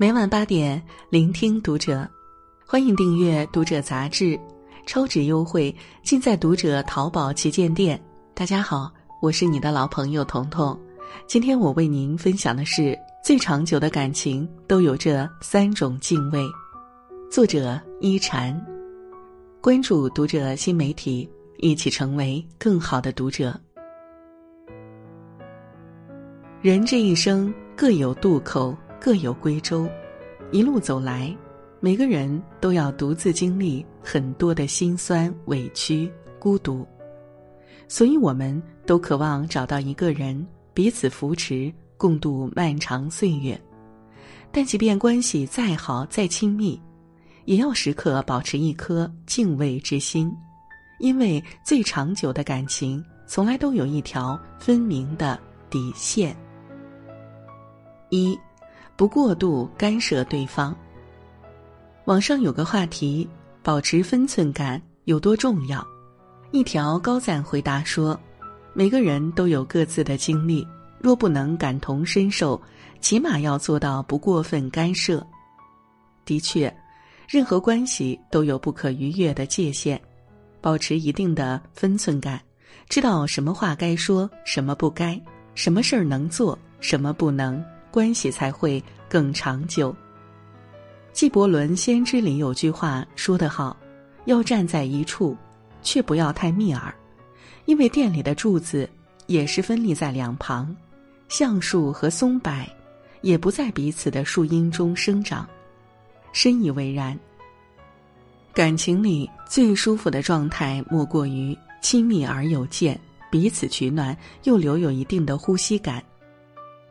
每晚八点，聆听读者，欢迎订阅《读者》杂志，超值优惠尽在《读者》淘宝旗舰店。大家好，我是你的老朋友彤彤。今天我为您分享的是：最长久的感情都有这三种敬畏。作者一禅，关注《读者》新媒体，一起成为更好的读者。人这一生各有渡口，各有归舟。一路走来，每个人都要独自经历很多的辛酸、委屈、孤独，所以我们都渴望找到一个人彼此扶持，共度漫长岁月。但即便关系再好、再亲密，也要时刻保持一颗敬畏之心，因为最长久的感情，从来都有一条分明的底线。一，不过度干涉对方。网上有个话题：保持分寸感有多重要？一条高赞回答说：“每个人都有各自的经历，若不能感同身受，起码要做到不过分干涉。”的确，任何关系都有不可逾越的界限，保持一定的分寸感，知道什么话该说，什么不该，什么事儿能做，什么不能。关系才会更长久。纪伯伦《先知》里有句话说得好：“要站在一处，却不要太密耳，因为店里的柱子也是分立在两旁，橡树和松柏也不在彼此的树荫中生长。”深以为然。感情里最舒服的状态，莫过于亲密而有间，彼此取暖，又留有一定的呼吸感。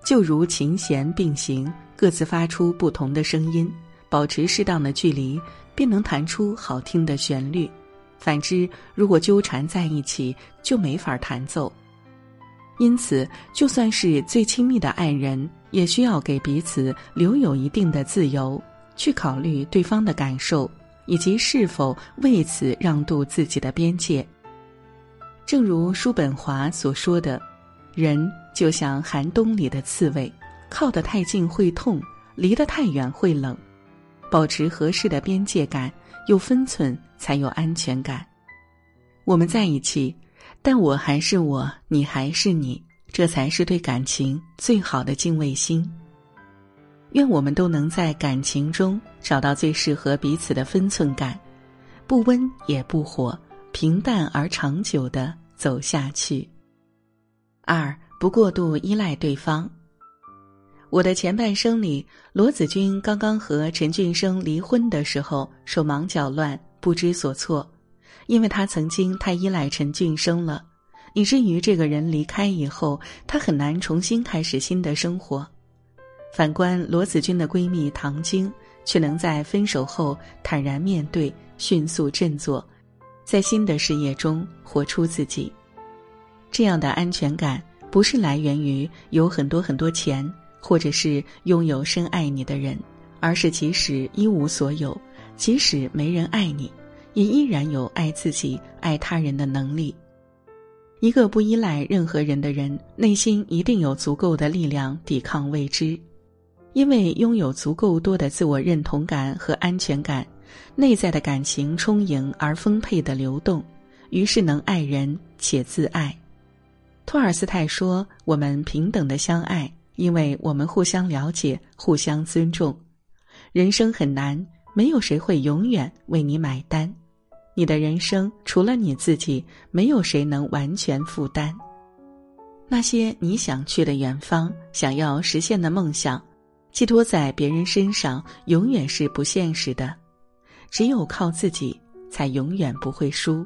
就如琴弦并行，各自发出不同的声音，保持适当的距离，便能弹出好听的旋律。反之，如果纠缠在一起，就没法弹奏。因此，就算是最亲密的爱人，也需要给彼此留有一定的自由，去考虑对方的感受，以及是否为此让渡自己的边界。正如叔本华所说的。人就像寒冬里的刺猬，靠得太近会痛，离得太远会冷。保持合适的边界感，有分寸才有安全感。我们在一起，但我还是我，你还是你，这才是对感情最好的敬畏心。愿我们都能在感情中找到最适合彼此的分寸感，不温也不火，平淡而长久的走下去。二不过度依赖对方。我的前半生里，罗子君刚刚和陈俊生离婚的时候，手忙脚乱，不知所措，因为他曾经太依赖陈俊生了，以至于这个人离开以后，他很难重新开始新的生活。反观罗子君的闺蜜唐晶，却能在分手后坦然面对，迅速振作，在新的事业中活出自己。这样的安全感不是来源于有很多很多钱，或者是拥有深爱你的人，而是即使一无所有，即使没人爱你，也依然有爱自己、爱他人的能力。一个不依赖任何人的人，内心一定有足够的力量抵抗未知，因为拥有足够多的自我认同感和安全感，内在的感情充盈而丰沛的流动，于是能爱人且自爱。托尔斯泰说：“我们平等的相爱，因为我们互相了解、互相尊重。人生很难，没有谁会永远为你买单。你的人生除了你自己，没有谁能完全负担。那些你想去的远方、想要实现的梦想，寄托在别人身上，永远是不现实的。只有靠自己，才永远不会输。”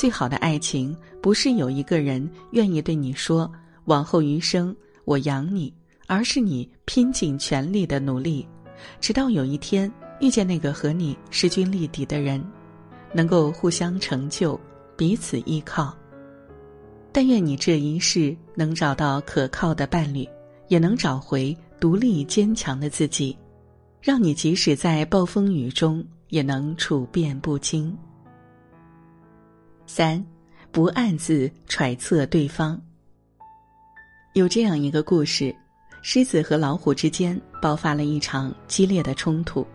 最好的爱情，不是有一个人愿意对你说“往后余生我养你”，而是你拼尽全力的努力，直到有一天遇见那个和你势均力敌的人，能够互相成就，彼此依靠。但愿你这一世能找到可靠的伴侣，也能找回独立坚强的自己，让你即使在暴风雨中也能处变不惊。三，不暗自揣测对方。有这样一个故事：狮子和老虎之间爆发了一场激烈的冲突，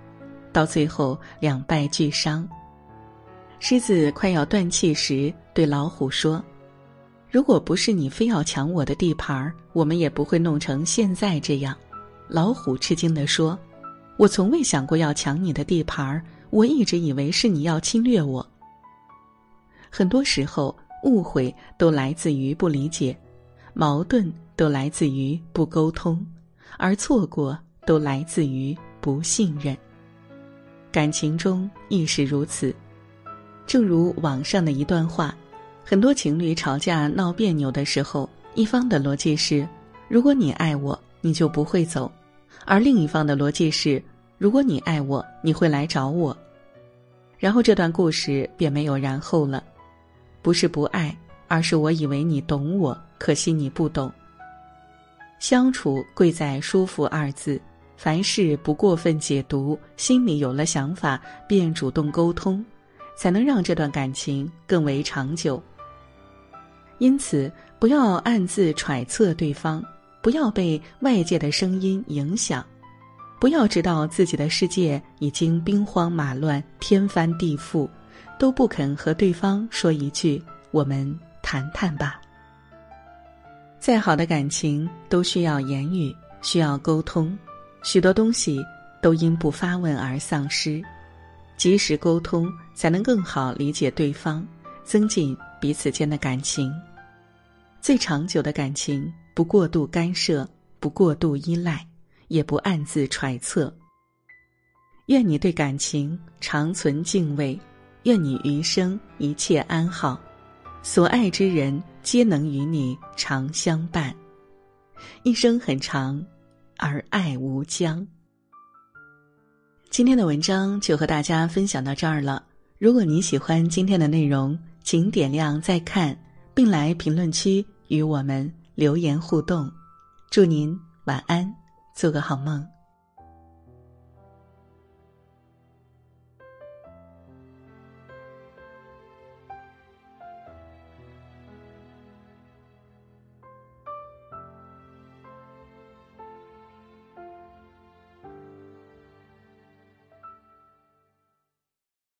到最后两败俱伤。狮子快要断气时，对老虎说：“如果不是你非要抢我的地盘儿，我们也不会弄成现在这样。”老虎吃惊地说：“我从未想过要抢你的地盘儿，我一直以为是你要侵略我。”很多时候，误会都来自于不理解，矛盾都来自于不沟通，而错过都来自于不信任。感情中亦是如此。正如网上的一段话，很多情侣吵架闹别扭的时候，一方的逻辑是：如果你爱我，你就不会走；而另一方的逻辑是：如果你爱我，你会来找我。然后这段故事便没有然后了。不是不爱，而是我以为你懂我，可惜你不懂。相处贵在舒服二字，凡事不过分解读，心里有了想法便主动沟通。才能让这段感情更为长久。因此，不要暗自揣测对方，不要被外界的声音影响，不要知道自己的世界已经兵荒马乱、天翻地覆，都不肯和对方说一句“我们谈谈吧”。再好的感情都需要言语，需要沟通，许多东西都因不发问而丧失。及时沟通，才能更好理解对方，增进彼此间的感情。最长久的感情，不过度干涉，不过度依赖，也不暗自揣测。愿你对感情长存敬畏，愿你余生一切安好，所爱之人皆能与你长相伴。一生很长，而爱无疆。今天的文章就和大家分享到这儿了。如果您喜欢今天的内容，请点亮再看，并来评论区与我们留言互动。祝您晚安，做个好梦。